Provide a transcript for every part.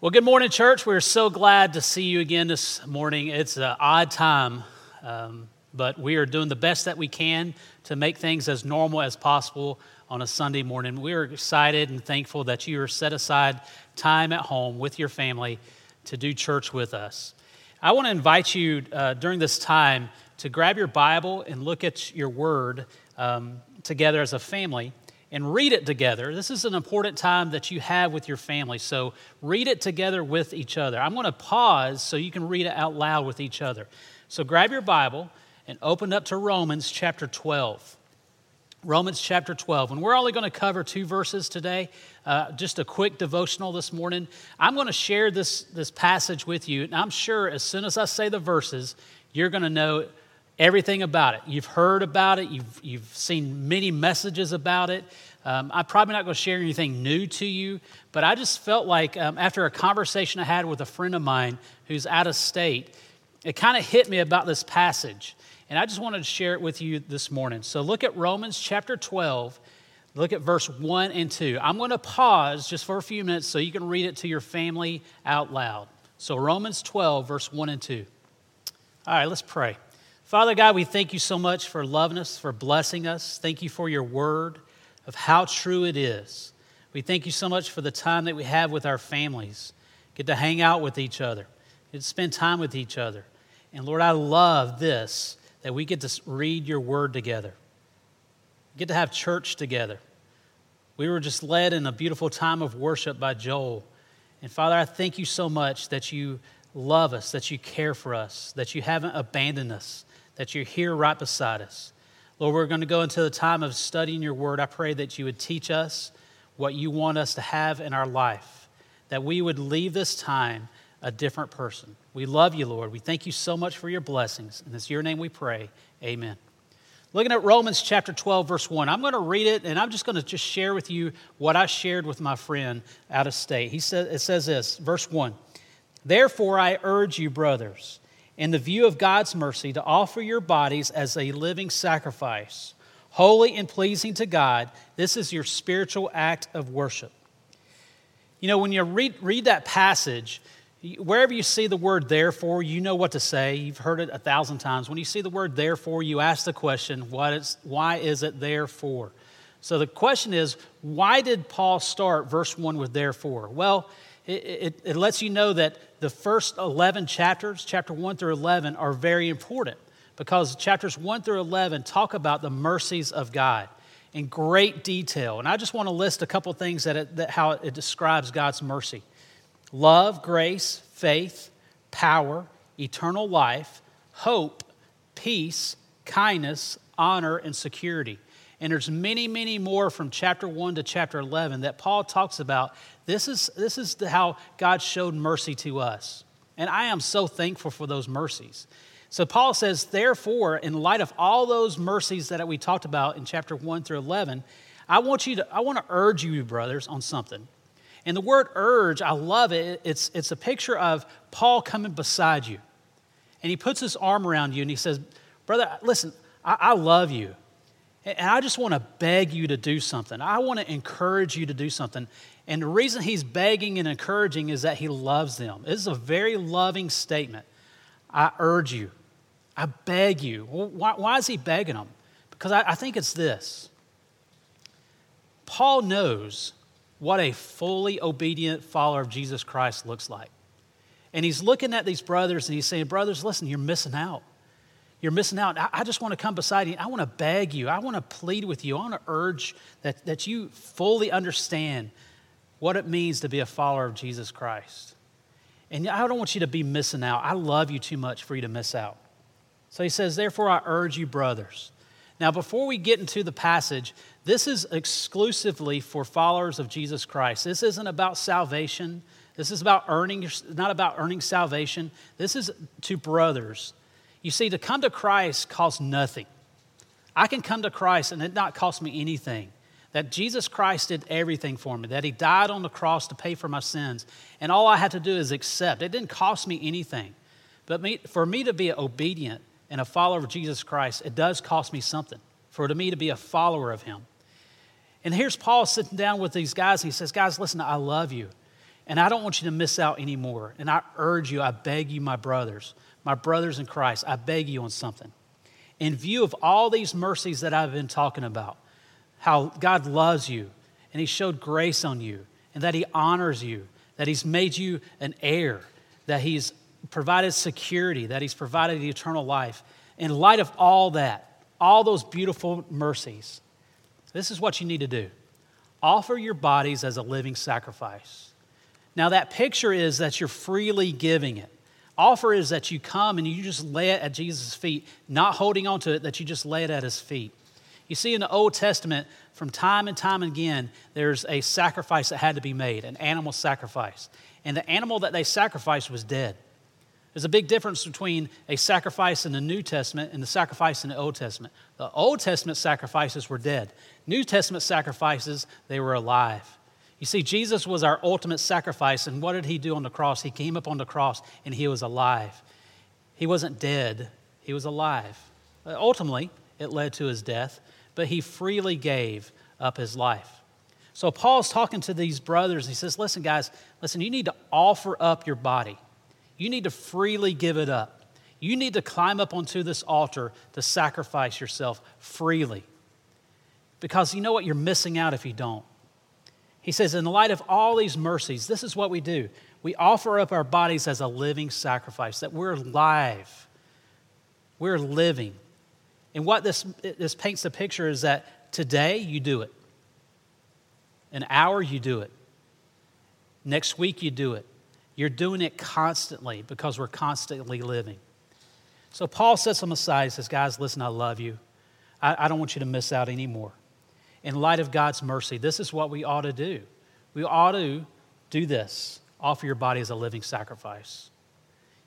Well, good morning, church. We're so glad to see you again this morning. It's an odd time, um, but we are doing the best that we can to make things as normal as possible on a Sunday morning. We are excited and thankful that you are set aside time at home with your family to do church with us. I want to invite you uh, during this time to grab your Bible and look at your word um, together as a family and read it together. This is an important time that you have with your family. So read it together with each other. I'm going to pause so you can read it out loud with each other. So grab your Bible and open up to Romans chapter 12. Romans chapter 12. And we're only going to cover two verses today, uh, just a quick devotional this morning. I'm going to share this, this passage with you, and I'm sure as soon as I say the verses, you're going to know everything about it. You've heard about it, you've, you've seen many messages about it. Um, I'm probably not going to share anything new to you, but I just felt like um, after a conversation I had with a friend of mine who's out of state, it kind of hit me about this passage. And I just wanted to share it with you this morning. So look at Romans chapter 12. Look at verse 1 and 2. I'm going to pause just for a few minutes so you can read it to your family out loud. So, Romans 12, verse 1 and 2. All right, let's pray. Father God, we thank you so much for loving us, for blessing us. Thank you for your word of how true it is. We thank you so much for the time that we have with our families, get to hang out with each other, get to spend time with each other. And Lord, I love this that we get to read your word together, get to have church together. We were just led in a beautiful time of worship by Joel. And Father, I thank you so much that you love us, that you care for us, that you haven't abandoned us that you're here right beside us. Lord, we're going to go into the time of studying your word. I pray that you would teach us what you want us to have in our life, that we would leave this time a different person. We love you, Lord. We thank you so much for your blessings. And it's your name we pray. Amen. Looking at Romans chapter 12, verse 1, I'm going to read it and I'm just going to just share with you what I shared with my friend out of state. He says, it says this, verse 1 Therefore, I urge you, brothers, in the view of God's mercy, to offer your bodies as a living sacrifice, holy and pleasing to God. This is your spiritual act of worship. You know, when you read, read that passage, wherever you see the word therefore, you know what to say. You've heard it a thousand times. When you see the word therefore, you ask the question, what is, why is it therefore? So the question is, why did Paul start verse 1 with therefore? Well, it, it, it lets you know that the first 11 chapters, chapter 1 through 11, are very important because chapters 1 through 11 talk about the mercies of God in great detail. And I just want to list a couple things that, it, that how it describes God's mercy love, grace, faith, power, eternal life, hope, peace, kindness, honor, and security. And there's many, many more from chapter 1 to chapter 11 that Paul talks about. This is, this is how God showed mercy to us. And I am so thankful for those mercies. So Paul says, therefore, in light of all those mercies that we talked about in chapter 1 through 11, I want you to, I want to urge you, brothers, on something. And the word urge, I love it. It's, it's a picture of Paul coming beside you. And he puts his arm around you and he says, Brother, listen, I, I love you. And I just want to beg you to do something. I want to encourage you to do something. And the reason he's begging and encouraging is that he loves them. This is a very loving statement. I urge you. I beg you. Why, why, is he begging them? Because I, I think it's this Paul knows what a fully obedient follower of Jesus Christ looks like. And he's looking at these brothers and he's saying, Brothers, listen, you're missing out. You're missing out. I, just want to come beside you. I want to beg you. I want to plead with you. I want to urge that, that you fully understand what it means to be a follower of Jesus Christ. And I don't want you to be missing out. I love you too much for you to miss out. So he says, Therefore, I urge you, brothers. Now, before we get into the passage, this is exclusively for followers of Jesus Christ. This isn't about salvation. This is about earning, not about earning salvation. This is to brothers you see, to come to Christ costs nothing. I can come to Christ and it not cost me anything. That Jesus Christ did everything for me, that He died on the cross to pay for my sins. And all I had to do is accept. It didn't cost me anything. But me, for me to be obedient and a follower of Jesus Christ, it does cost me something. For me to be a follower of Him. And here's Paul sitting down with these guys, he says, Guys, listen, I love you. And I don't want you to miss out anymore. And I urge you, I beg you, my brothers, my brothers in Christ, I beg you on something. In view of all these mercies that I've been talking about, how God loves you and He showed grace on you and that He honors you, that He's made you an heir, that He's provided security, that He's provided eternal life. In light of all that, all those beautiful mercies, this is what you need to do offer your bodies as a living sacrifice. Now, that picture is that you're freely giving it. Offer is that you come and you just lay it at Jesus' feet, not holding on to it, that you just lay it at his feet. You see, in the Old Testament, from time and time again, there's a sacrifice that had to be made, an animal sacrifice. And the animal that they sacrificed was dead. There's a big difference between a sacrifice in the New Testament and the sacrifice in the Old Testament. The Old Testament sacrifices were dead, New Testament sacrifices, they were alive. You see, Jesus was our ultimate sacrifice, and what did he do on the cross? He came up on the cross and he was alive. He wasn't dead, he was alive. Ultimately, it led to his death, but he freely gave up his life. So Paul's talking to these brothers. He says, Listen, guys, listen, you need to offer up your body. You need to freely give it up. You need to climb up onto this altar to sacrifice yourself freely. Because you know what? You're missing out if you don't. He says, in the light of all these mercies, this is what we do. We offer up our bodies as a living sacrifice, that we're alive. we're living. And what this, this paints the picture is that today you do it, an hour you do it, next week you do it. You're doing it constantly because we're constantly living. So Paul sets them aside and says, Guys, listen, I love you. I, I don't want you to miss out anymore. In light of God's mercy, this is what we ought to do. We ought to do this offer your body as a living sacrifice.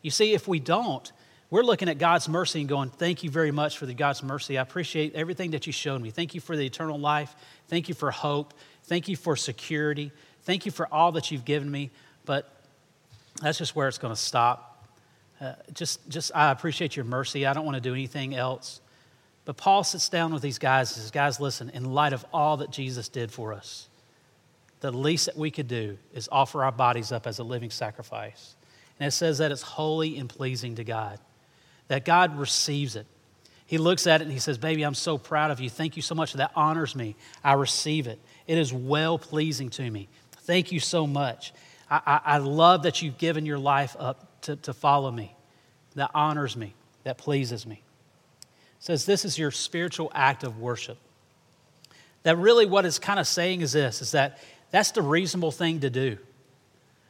You see, if we don't, we're looking at God's mercy and going, Thank you very much for the God's mercy. I appreciate everything that you showed me. Thank you for the eternal life. Thank you for hope. Thank you for security. Thank you for all that you've given me. But that's just where it's going to stop. Uh, just, just, I appreciate your mercy. I don't want to do anything else. But Paul sits down with these guys and says, Guys, listen, in light of all that Jesus did for us, the least that we could do is offer our bodies up as a living sacrifice. And it says that it's holy and pleasing to God, that God receives it. He looks at it and he says, Baby, I'm so proud of you. Thank you so much. That honors me. I receive it. It is well pleasing to me. Thank you so much. I, I, I love that you've given your life up to, to follow me. That honors me, that pleases me says this is your spiritual act of worship. That really what it's kind of saying is this is that that's the reasonable thing to do.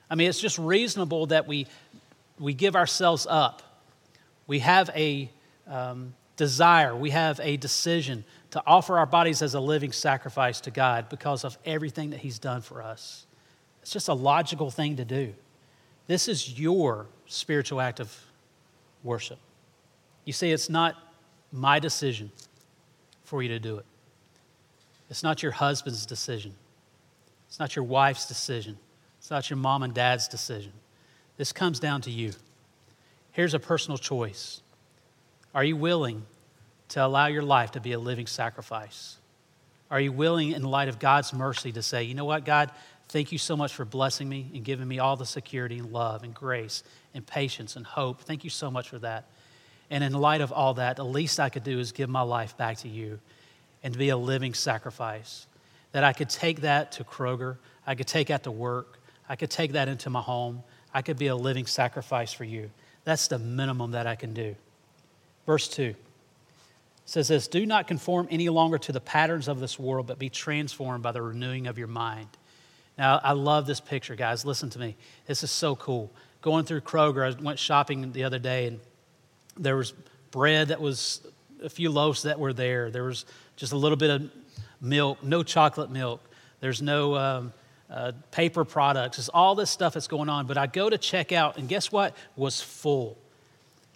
I mean, it's just reasonable that we, we give ourselves up. We have a um, desire, we have a decision to offer our bodies as a living sacrifice to God because of everything that He's done for us. It's just a logical thing to do. This is your spiritual act of worship. You see, it's not my decision for you to do it. It's not your husband's decision. It's not your wife's decision. It's not your mom and dad's decision. This comes down to you. Here's a personal choice Are you willing to allow your life to be a living sacrifice? Are you willing, in light of God's mercy, to say, you know what, God, thank you so much for blessing me and giving me all the security and love and grace and patience and hope? Thank you so much for that. And in light of all that, the least I could do is give my life back to you and to be a living sacrifice. That I could take that to Kroger, I could take that to work, I could take that into my home, I could be a living sacrifice for you. That's the minimum that I can do. Verse 2 says this Do not conform any longer to the patterns of this world, but be transformed by the renewing of your mind. Now, I love this picture, guys. Listen to me. This is so cool. Going through Kroger, I went shopping the other day, and there was bread that was a few loaves that were there. There was just a little bit of milk, no chocolate milk. There's no um, uh, paper products. It's all this stuff that's going on. But I go to check out, and guess what? Was full.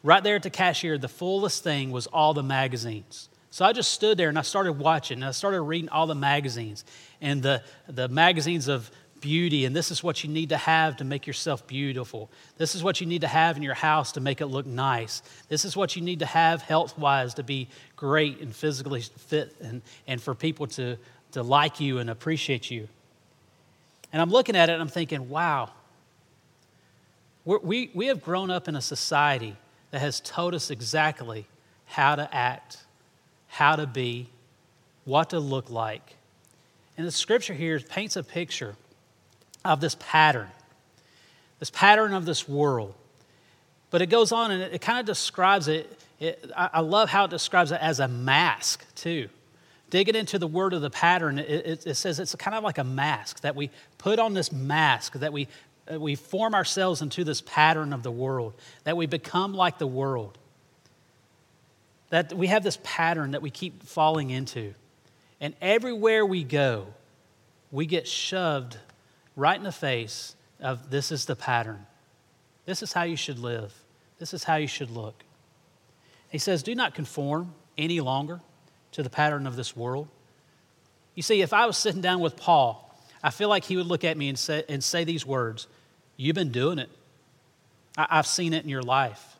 Right there at the cashier, the fullest thing was all the magazines. So I just stood there and I started watching and I started reading all the magazines and the, the magazines of beauty, and this is what you need to have to make yourself beautiful. This is what you need to have in your house to make it look nice. This is what you need to have health wise to be great and physically fit and, and for people to, to like you and appreciate you. And I'm looking at it and I'm thinking, wow, We're, we we have grown up in a society that has told us exactly how to act, how to be, what to look like. And the scripture here paints a picture of this pattern, this pattern of this world. But it goes on and it, it kind of describes it. it I, I, love how it describes it as a mask, too. Digging into the word of the pattern, it, it, says it's kind of like a mask that we put on this mask, that we, uh, we form ourselves into this pattern of the world, that we become like the world. That we have this pattern that we keep falling into. And everywhere we go, we get shoved right in the face of this is the pattern. This is how you should live. This is how you should look. He says, Do not conform any longer to the pattern of this world. You see, if I was sitting down with Paul, I feel like he would look at me and say, and say these words You've been doing it. I, I've seen it in your life.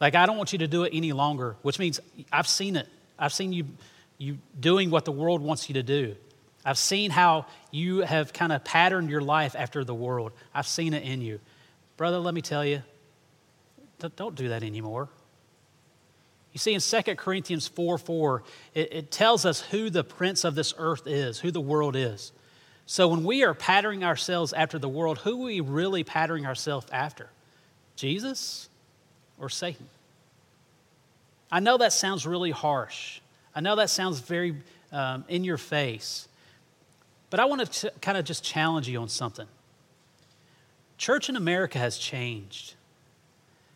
Like, I don't want you to do it any longer, which means I've seen it. I've seen you, you doing what the world wants you to do. I've seen how you have kind of patterned your life after the world. I've seen it in you. Brother, let me tell you, don't do that anymore. You see, in 2 Corinthians 4 4, it, it, tells us who the prince of this earth is, who the world is. So when we are patterning ourselves after the world, who are we really patterning ourselves after? Jesus or Satan? I know that sounds really harsh. I know that sounds very um, in your face. But I want to kind of just challenge you on something. Church in America has changed.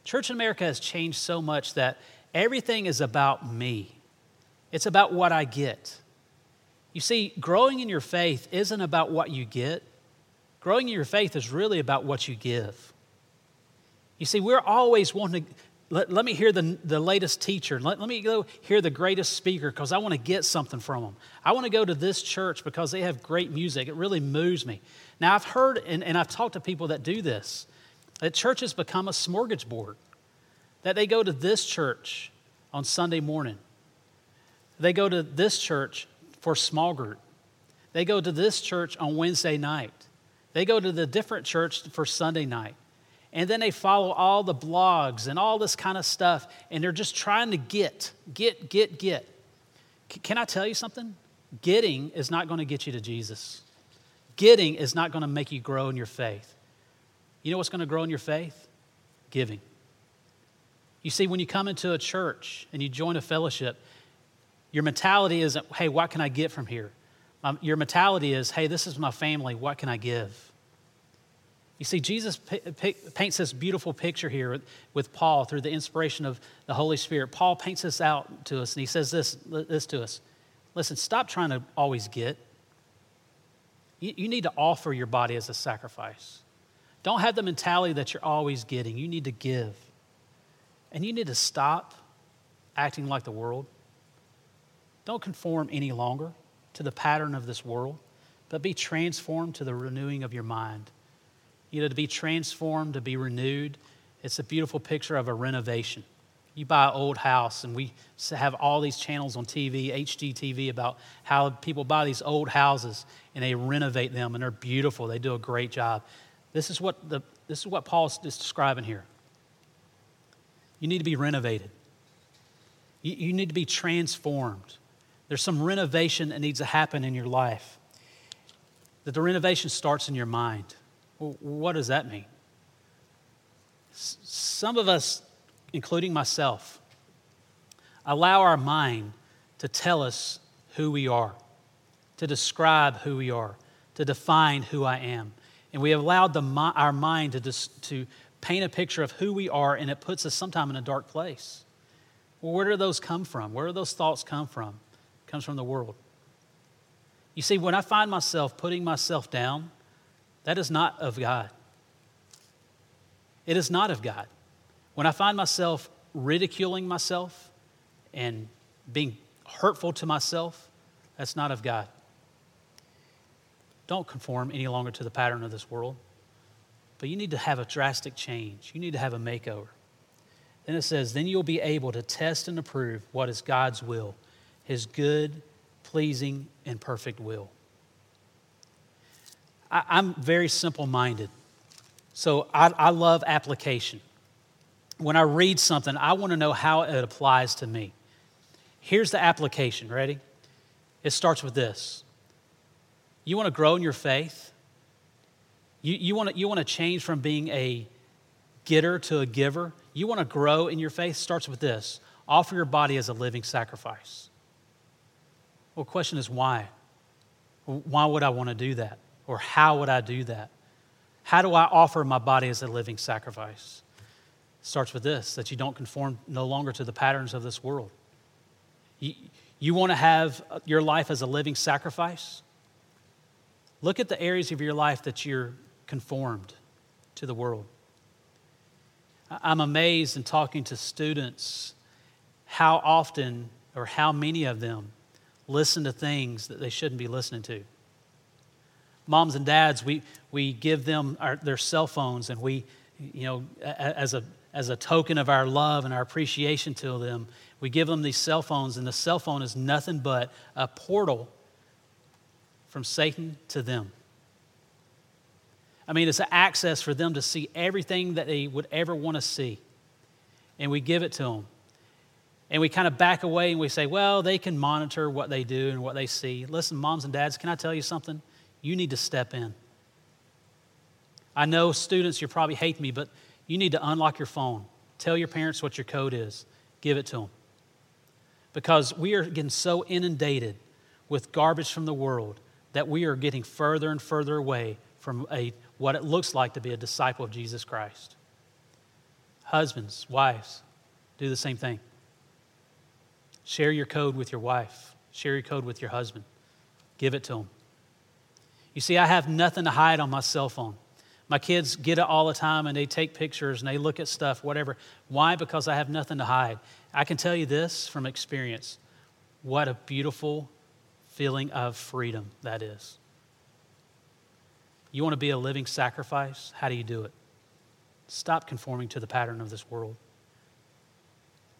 Church in America has changed so much that everything is about me, it's about what I get. You see, growing in your faith isn't about what you get, growing in your faith is really about what you give. You see, we're always wanting to. Let, let me hear the, the latest teacher. Let, let me go hear the greatest speaker because I want to get something from them. I want to go to this church because they have great music. It really moves me. Now, I've heard and, and I've talked to people that do this that church has become a smorgasbord, that they go to this church on Sunday morning, they go to this church for small group, they go to this church on Wednesday night, they go to the different church for Sunday night. And then they follow all the blogs and all this kind of stuff, and they're just trying to get, get, get, get. Can I tell you something? Getting is not going to get you to Jesus. Getting is not going to make you grow in your faith. You know what's going to grow in your faith? Giving. You see, when you come into a church and you join a fellowship, your mentality isn't, hey, what can I get from here? Your mentality is, hey, this is my family, what can I give? You see, Jesus paints this beautiful picture here with Paul through the inspiration of the Holy Spirit. Paul paints this out to us, and he says this, this to us Listen, stop trying to always get. You, you need to offer your body as a sacrifice. Don't have the mentality that you're always getting. You need to give. And you need to stop acting like the world. Don't conform any longer to the pattern of this world, but be transformed to the renewing of your mind. You know, to be transformed, to be renewed. It's a beautiful picture of a renovation. You buy an old house, and we have all these channels on TV, HGTV, about how people buy these old houses and they renovate them, and they're beautiful. They do a great job. This is what, the, this is what Paul is describing here. You need to be renovated, you, you need to be transformed. There's some renovation that needs to happen in your life. That the renovation starts in your mind. Well, what does that mean? Some of us including myself, allow our mind to tell us who we are, to describe who we are, to define who I am. And we have allowed the, our mind to, dis, to paint a picture of who we are, and it puts us sometime in a dark place. Well, where do those come from? Where do those thoughts come from? It comes from the world. You see, when I find myself putting myself down, that is not of God. It is not of God. When I find myself ridiculing myself and being hurtful to myself, that's not of God. Don't conform any longer to the pattern of this world, but you need to have a drastic change. You need to have a makeover. Then it says, Then you'll be able to test and approve what is God's will, his good, pleasing, and perfect will. I, am very simple minded. So I, I love application. When I read something, I want to know how it applies to me. Here's the application. Ready? It starts with this You want to grow in your faith? You, you, want to, you want to change from being a getter to a giver? You want to grow in your faith? Starts with this offer your body as a living sacrifice. Well, the question is why? Why would I want to do that? Or how would I do that? How do I offer my body as a living sacrifice? It starts with this that you don't conform no longer to the patterns of this world. You, you want to have uh, your life as a living sacrifice? Look at the areas of your life that you're conformed to the world. I'm amazed in talking to students how often or how many of them listen to things that they shouldn't be listening to moms and dads, we, we give them our, their cell phones and we, you know, as a, as a token of our love and our appreciation to them, we give them these cell phones, and the cell phone is nothing but a portal from Satan to them. I mean, it's access for them to see everything that they would ever want to see. And we give it to them. And we kind of back away and we say, well, they can monitor what they do and what they see. Listen, moms and dads, can I tell you something? you need to step in. I know students, you probably hate me, but you need to unlock your phone. Tell your parents what your code is, give it to them. Because we are getting so inundated with garbage from the world that we are getting further and further away from a, what it looks like to be a disciple of Jesus Christ. Husbands, wives, do the same thing. Share your code with your wife, share your code with your husband, give it to them. You see, I have nothing to hide on my cell phone. My kids get it all the time and they take pictures and they look at stuff, whatever. Why? Because I have nothing to hide. I can tell you this from experience what a beautiful feeling of freedom that is. You want to be a living sacrifice? How do you do it? Stop conforming to the pattern of this world.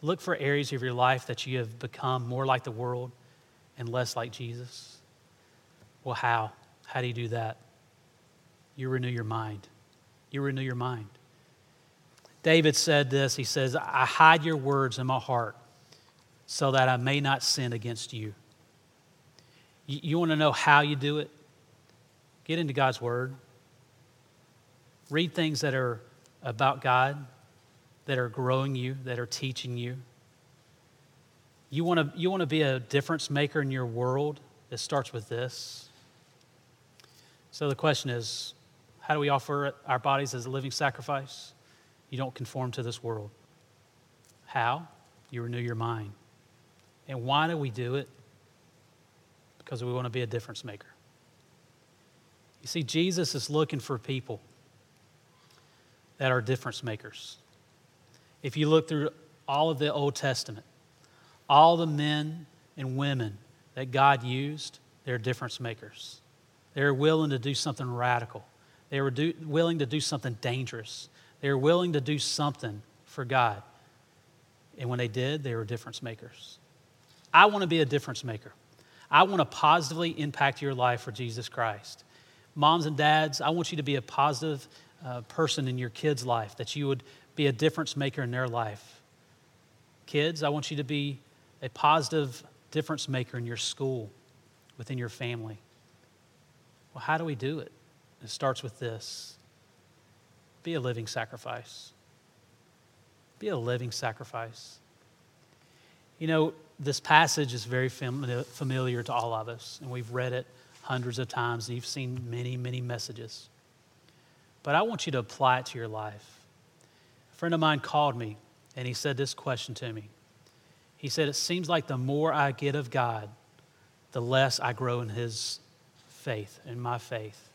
Look for areas of your life that you have become more like the world and less like Jesus. Well, how? How do you do that? You renew your mind. You renew your mind. David said this He says, I hide your words in my heart so that I may not sin against you. You, you want to know how you do it? Get into God's Word. Read things that are about God, that are growing you, that are teaching you. You want to, you want to be a difference maker in your world? It starts with this so the question is how do we offer our bodies as a living sacrifice? You don't conform to this world. How? You renew your mind. And why do we do it? Because we want to be a difference maker. You see, Jesus is looking for people that are difference makers. If you look through all of the Old Testament, all the men and women that God used, they're difference makers. They were willing to do something radical. They were do, willing to do something dangerous. They were willing to do something for God. And when they did, they were difference makers. I want to be a difference maker. I want to positively impact your life for Jesus Christ. Moms and dads, I want you to be a positive uh, person in your kids' life, that you would be a difference maker in their life. Kids, I want you to be a positive difference maker in your school, within your family. Well, how do we do it? It starts with this be a living sacrifice. Be a living sacrifice. You know, this passage is very familiar to all of us, and we've read it hundreds of times, and you've seen many, many messages. But I want you to apply it to your life. A friend of mine called me, and he said this question to me. He said, It seems like the more I get of God, the less I grow in His faith, in my faith.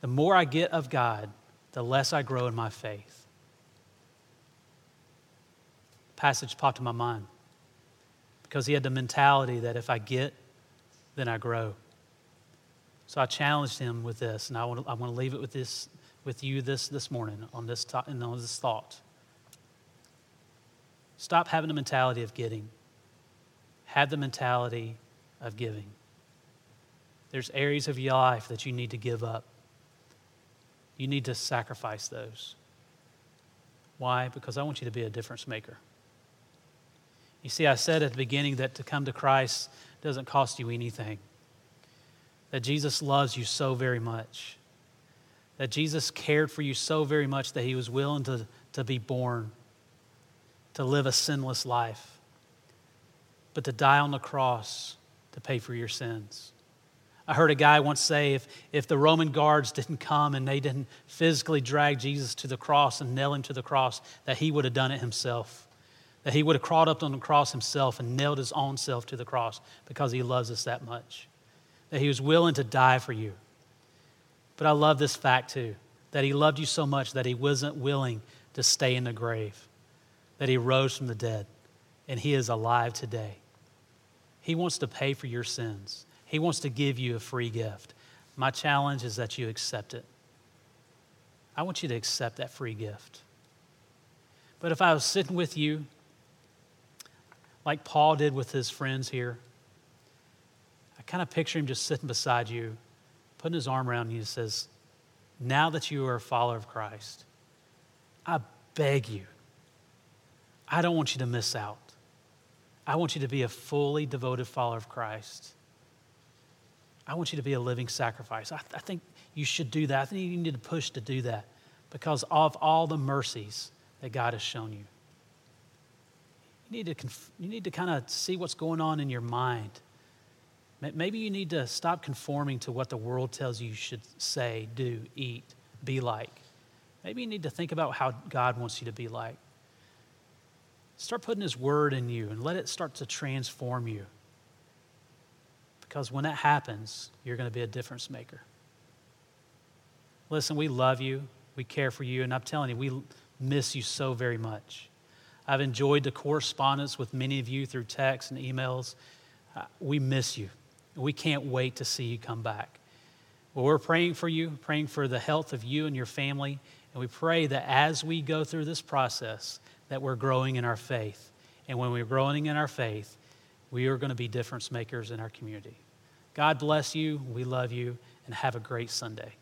The more I get of God, the less I grow in my faith. Passage popped in my mind because he had the mentality that if I get, then I grow. So I challenged him with this, and I want to, I want to leave it with this with you this, this morning on this, and on this thought. Stop having the mentality of getting. Have the mentality of giving. There's areas of your life that you need to give up. you need to sacrifice those. Why? Because I want you to be a difference maker. You see, I said at the beginning that to come to Christ doesn't cost you anything. That Jesus loves you so very much. That Jesus cared for you so very much that he was willing to, to be born, to live a sinless life, but to die on the cross to pay for your sins. I heard a guy once say if, if the Roman guards didn't come and they didn't physically drag Jesus to the cross and nail him to the cross, that he would have done it himself. That he would have crawled up on the cross himself and nailed his own self to the cross because he loves us that much. That he was willing to die for you. But I love this fact too that he loved you so much that he wasn't willing to stay in the grave, that he rose from the dead, and he is alive today. He wants to pay for your sins. He wants to give you a free gift. My challenge is that you accept it. I want you to accept that free gift. But if I was sitting with you, like Paul did with his friends here, kind of picture him just sitting beside you, putting his arm around you and says, Now that you are a follower of Christ, I beg you, I don't want you to miss out. I want you to be a fully devoted follower of Christ. I want you to be a living sacrifice. I, I think you should do that. I think you need to push to do that because of all the mercies that God has shown you. You need to, conf- you need to kind of see what's going on in your mind. Maybe you need to stop conforming to what the world tells you you should say, do, eat, be like. Maybe you need to think about how God wants you to be like. Start putting His Word in you and let it start to transform you. Because when that happens, you're going to be a difference maker. Listen, we love you, we care for you, and I'm telling you, we miss you so very much. I've enjoyed the correspondence with many of you through text and emails. Uh, we miss you. We can't wait to see you come back. Well, we're praying for you, praying for the health of you and your family, and we pray that as we go through this process, that we're growing in our faith. And when we're growing in our faith, we are going to be difference makers in our community. God bless you. We love you. And have a great Sunday.